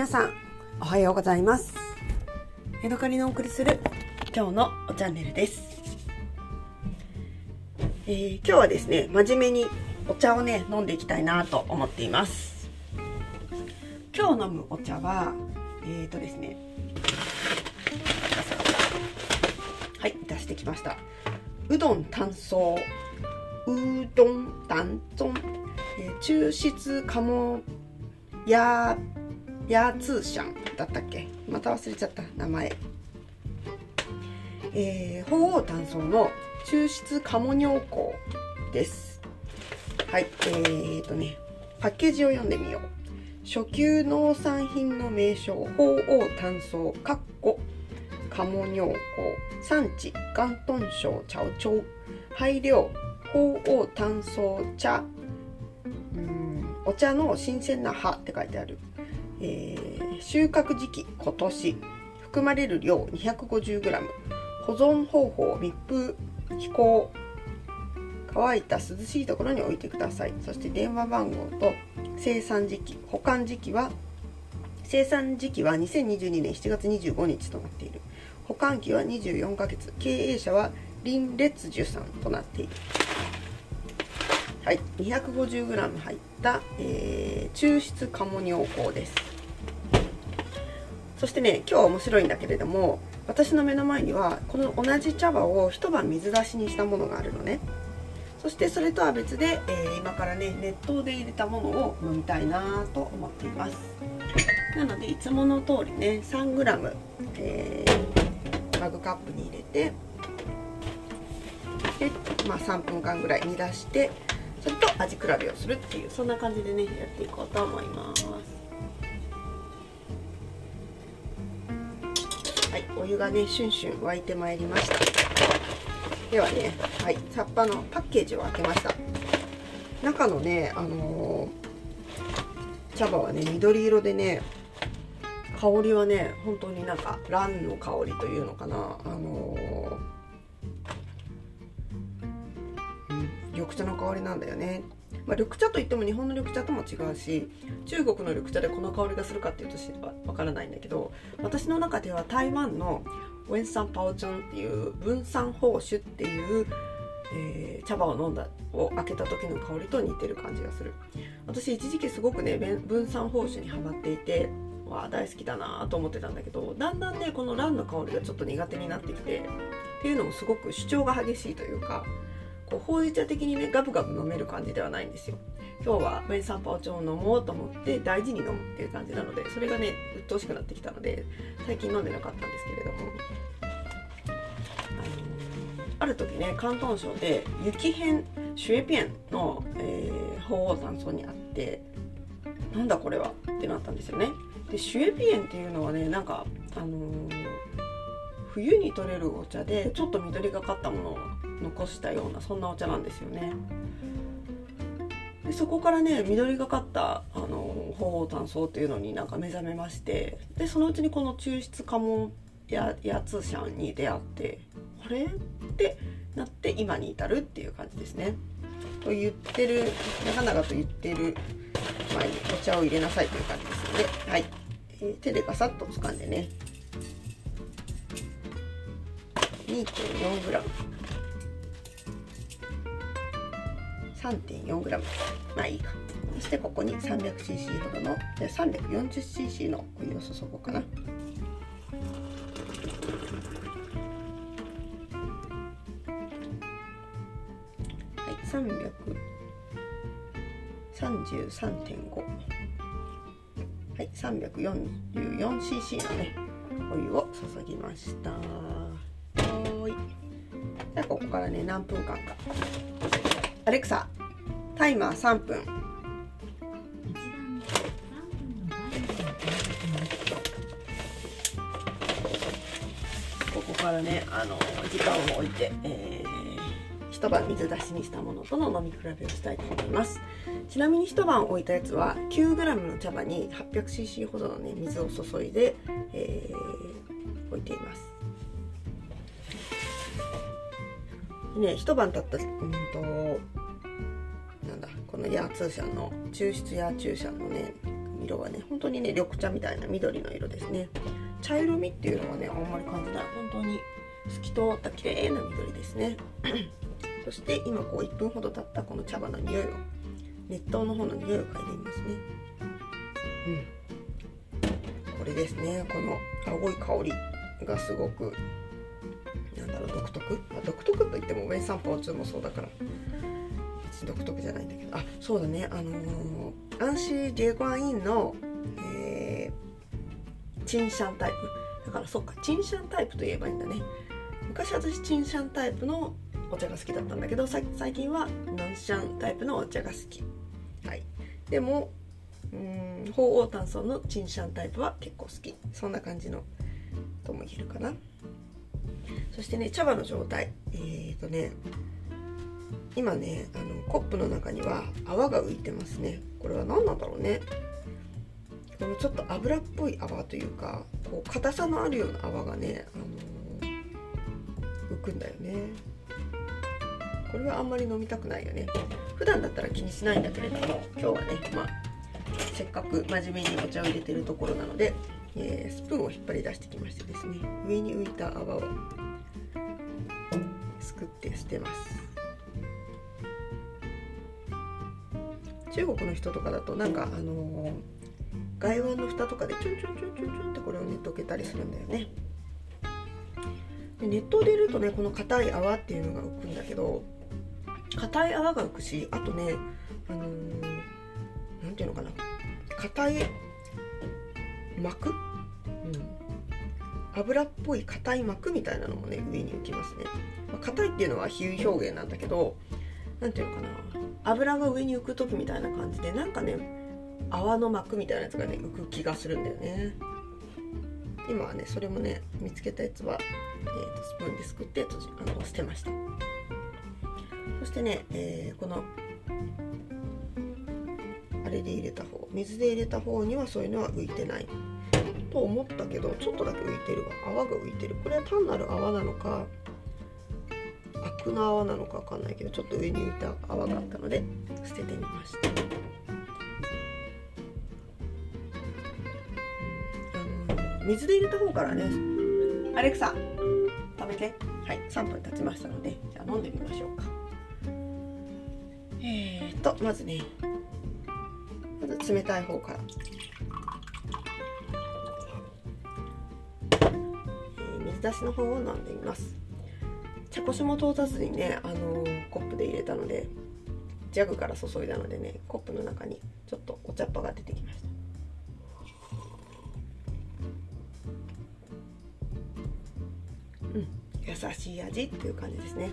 皆さんおはようございます。江戸カリのお送りする今日のチャンネルです、えー、今日はですね真面目にお茶をね飲んでいきたいなと思っています。今日飲むお茶はえーとですねはい出してきました。うどん炭素うどん炭素、えー、抽出鴨やヤーツーシャンだったっけ？また忘れちゃった。名前。えー、鳳凰炭素の抽出鴨尿香です。はいえーとねパッケージを読んでみよう。初級農産品の名称鳳凰炭素かっこ鴨尿香産地広東省茶町。配料鳳凰炭素茶。うんお茶の新鮮な葉って書いてある、えー、収穫時期今年含まれる量 250g 保存方法密封飛行乾いた涼しいところに置いてください。そして電話番号と生産時期保管時期は生産時期は2022年7月25日となっている。保管期は24ヶ月経営者は林烈樹さんとなっている。はい 250g 入った、えー、抽出鴨尿香です。そしてね今日は面白いんだけれども私の目の前にはこの同じ茶葉を一晩水出しにしたものがあるのね。そしてそれとは別で、えー、今からね熱湯で入れたものを飲みたいなと思っています。なのでいつもの通りね 3g、えー、マグカップに入れてで、まあ、3分間ぐらい煮出してそれと味比べをするっていうそんな感じでねやっていこうと思います。お湯がねシュンシュン沸いてまいりました。ではね、はい、葉っぱのパッケージを開けました。中のね、あのー、茶葉はね緑色でね香りはね本当になんかランの香りというのかな。あのー、緑茶の香りなんだよね。まあ、緑茶といっても日本の緑茶とも違うし中国の緑茶でこの香りがするかっていうとわからないんだけど私の中では台湾のウェンサンパオチョンっていう分散宝酒っていう、えー、茶葉を飲んだを開けた時の香りと似てる感じがする。私一時期すごくね分散宝酒にはまっていてわあ大好きだなと思ってたんだけどだんだんねこのランの香りがちょっと苦手になってきてっていうのもすごく主張が激しいというかこうほうじ茶的にねガブガブ飲める感じではないんですよ。今日はウェンサンパオチョを飲もうと思って大事に飲むっていう感じなのでそれがね鬱陶しくなってきたので最近飲んでなかったんですけれども。ある時ね広東省で雪片シュエピエンの、えー、鳳凰炭素にあってなんだこれはってなったんですよね。でシュエピエンっていうのはねなんかあのー、冬に取れるお茶でちょっと緑がかったものを残したようなそんなお茶なんですよね。でそこからね緑がかったあの鳳凰炭素っていうのになんか目覚めましてでそのうちにこの抽出家紋ややつシャンに出会ってあれ？ってなって今に至るっていう感じですね。と言ってる長々と言ってる前にお茶を入れなさいという感じですので、はい。えー、手でガサッと掴んでね。2.4g 3.4g まあいいか。そしてここに 300cc ほどの 340cc のお湯を注ごうかな。333.5はい 344cc のねお湯を注ぎました。はい。じゃあここからね何分間か。アレクサタイマー3分。ここからねあの時間を置いて、えー一晩水出しにしたものとの飲み比べをしたいと思います。ちなみに一晩置いたやつは 9g の茶葉に 800cc ほどの、ね、水を注いで、えー、置いています。ね一晩経ったうんとなんだこのヤーツーシャンの抽出ヤーチューシャンのね色はね本当にね緑茶みたいな緑の色ですね。茶色みっていうのはねあんまり感じない。本当に透き通った綺麗な緑ですね。そして今こう1分ほど経ったこの茶葉の匂いを熱湯の方の匂いを嗅いでみますね。うん。これですね。この青い香りがすごくなんだろう独特、まあ、独特といってもウェイ散歩2もそうだから。独特じゃないんだけどあそうだね。あのー、アンシー・デュガインの、えー、チンシャンタイプ。だからそっかチンシャンタイプと言えばいいんだね。昔私チンシャンタイプのお茶が好きだったんだけど最近はナンシャンタイプのお茶が好き。はい。でもうん鳳凰炭素のチンシャンタイプは結構好き。そんな感じのとも言えるかな。そしてね茶葉の状態。えーとね今ねあのコップの中には泡が浮いてますね。これは何なんだろうね。このちょっと油っぽい泡というかこう硬さのあるような泡がね、あのー、浮くんだよね。これはあんまり飲みたくないよね。普段だったら気にしないんだけれども今日はねまあせっかく真面目にお茶を入れてるところなので、えー、スプーンを引っ張り出してきましてですね上に浮いた泡をすくって捨てます。中国の人とかだとなんかあの、外腕の蓋とかでチュンチュンチュンチュンチュンってこれをね溶けたりするんだよね。で熱湯で入れるとねこの硬い泡っていうのが浮くんだけど硬い泡が浮くしあとねあのー、なんていうのかな。硬い膜、うん、油っぽい硬い膜みたいなのもね上に浮きますね。硬、まあ、いっていうのは比喩表現なんだけど何ていうのかな。油が上に浮く時みたいな感じでなんかね泡の膜みたいなやつがね浮く気がするんだよね。今はねそれもね見つけたやつは、えーと、スプーンですくってあの捨てました。そしてね、えー、このあれで入れた方水で入れた方にはそういうのは浮いてない。と思ったけどちょっとだけ浮いてるわ。泡が浮いてる。これは単なる泡なのかアクの泡なのかわかんないけどちょっと上に浮いた泡があったので捨ててみました、水で入れた方からねアレクサ食べて。はい。3分経ちましたのでじゃあ飲んでみましょうか。えーとまずねまず冷たい方から、えー、水出しの方を飲んでみます茶こしも通さずにね、あの、コップで入れたのでジャグから注いだのでねコップの中にちょっとお茶っ葉が出てきました。うん優しい味っていう感じですね。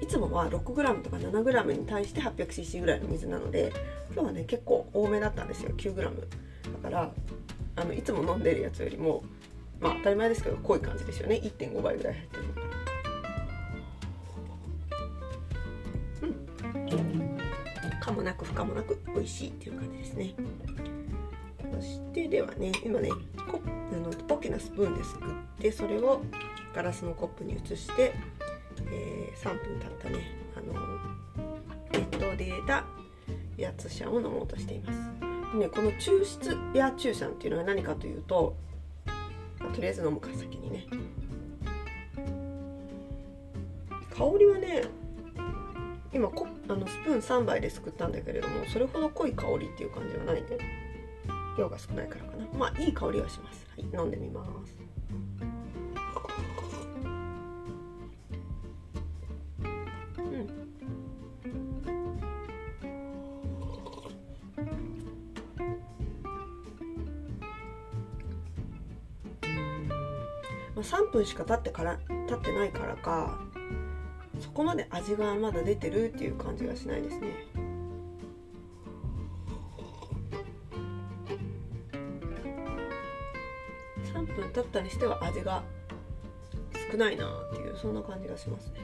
いつもは 6g とか 7g に対して 800cc ぐらいの水なので今日はね結構多めだったんですよ。9g だからあのいつも飲んでるやつよりもまあ当たり前ですけど濃い感じですよね。1.5倍ぐらい入ってるの可もなく不可もなく美味しいっていう感じですね。そしてではね今ねコあの大きなスプーンですくってそれをガラスのコップに移して、えー、3分経ったねあの熱湯で入れたやつシャンを飲もうとしています。ね、この抽出や注射っていうのは何かというと、まあ、とりあえず飲むか先にね。香りはね今コあのスプーン3杯ですくったんだけれどもそれほど濃い香りっていう感じはないね。量が少ないからかな。まあいい香りはします、はい、飲んでみます。まあ、3分しか経ってから経ってないからかこまで味がまだ出てるっていう感じがしないですね。3分経ったにしては味が少ないなっていうそんな感じがしますね。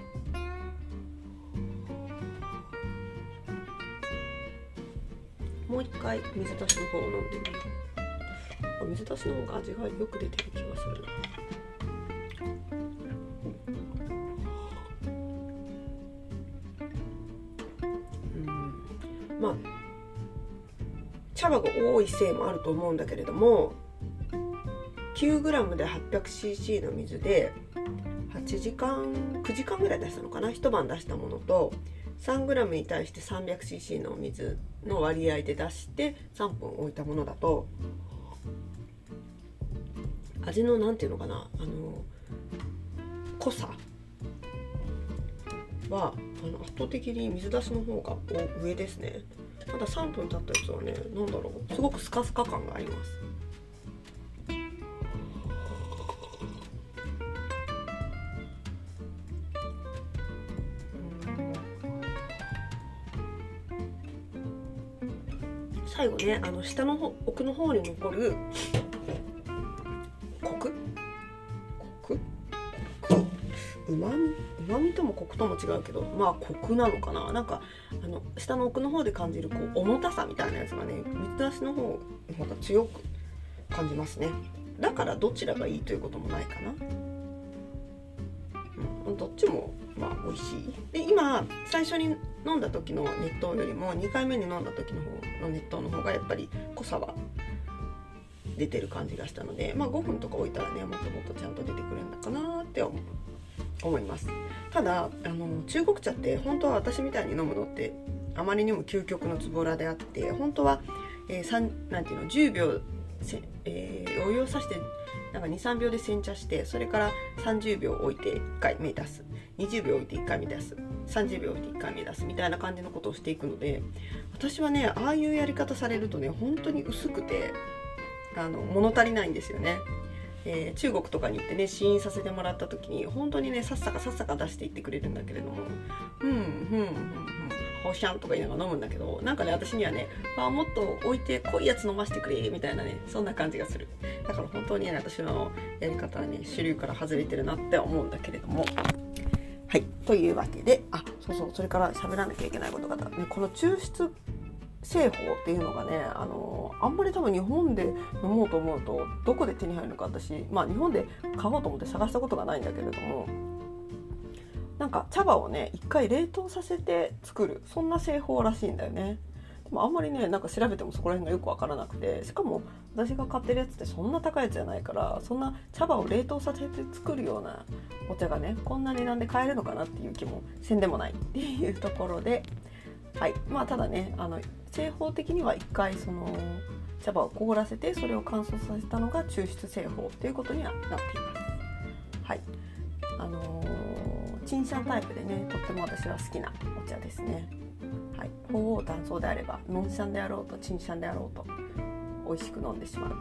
もう一回水出しの方を飲んでみる。水出しの方が味がよく出てる気がするな。まあ茶葉が多いせいもあると思うんだけれども 9g で 800cc の水で8時間9時間ぐらい出したのかな？一晩出したものと 3g に対して 300cc の水の割合で出して3分置いたものだと味の何て言うのかな？あの濃さはあの圧倒的に水出しの方が上ですね。まだ3分経ったやつはね何だろう。すごくスカスカ感があります。最後ねあの下の奥の方に残るコク？コク？うまみ？うまみともコクとも違うけどまあコクなのかななんかあの下の奥の方で感じるこう重たさみたいなやつがね水出しの方の方が強く感じますねだからどちらがいいということもないかな、うん、どっちもまあ美味しいで今最初に飲んだ時の熱湯よりも2回目に飲んだ時の方の熱湯の方がやっぱり濃さは出てる感じがしたので、まあ、5分とか置いたらねもっともっとちゃんと出てくるんだかなって思う思います。ただあの中国茶って本当は私みたいに飲むのってあまりにも究極のつぼらであって本当は、えー、なんていうの10秒せ、えー、お湯をさして23秒で煎茶してそれから30秒置いて1回目出す。20秒置いて1回目出す。30秒置いて1回目出す。みたいな感じのことをしていくので私はねああいうやり方されるとね本当に薄くてあの物足りないんですよね。えー、中国とかに行ってね試飲させてもらった時に本当にねさっさかさっさか出していってくれるんだけれども「うんうんうんうんほしゃん」とか言いながら飲むんだけどなんかね私にはねあもっと置いて濃いやつ飲ませてくれみたいなねそんな感じがする。だから本当にね私のやり方はね主流から外れてるなって思うんだけれども。はいというわけであそうそうそれから喋らなきゃいけないことがあった、ね、この抽出製法っていうのがねあのあんまり多分日本で飲もうと思うとどこで手に入るのか私、まあ、日本で買おうと思って探したことがないんだけれどもなんか茶葉をね一回冷凍させて作るそんな製法らしいんだよね。でもあんまりねなんか調べてもそこら辺がよく分からなくてしかも私が買ってるやつってそんな高いやつじゃないからそんな茶葉を冷凍させて作るようなお茶がねこんな値段で買えるのかなっていう気もせんでもないっていうところではいまあただねあの製法的には一回その茶葉を凍らせてそれを乾燥させたのが抽出製法ということにはなっています。はいあのー、チンシャンタイプでねとっても私は好きなお茶ですね。はい、鳳凰炭素であればノンシャンであろうとチンシャンであろうと美味しく飲んでしまう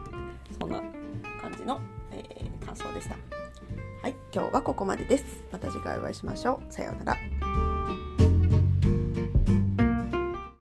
そんな感じの、えー、感想でした。はい、今日はここまでです。また次回お会いしましょう。さようなら。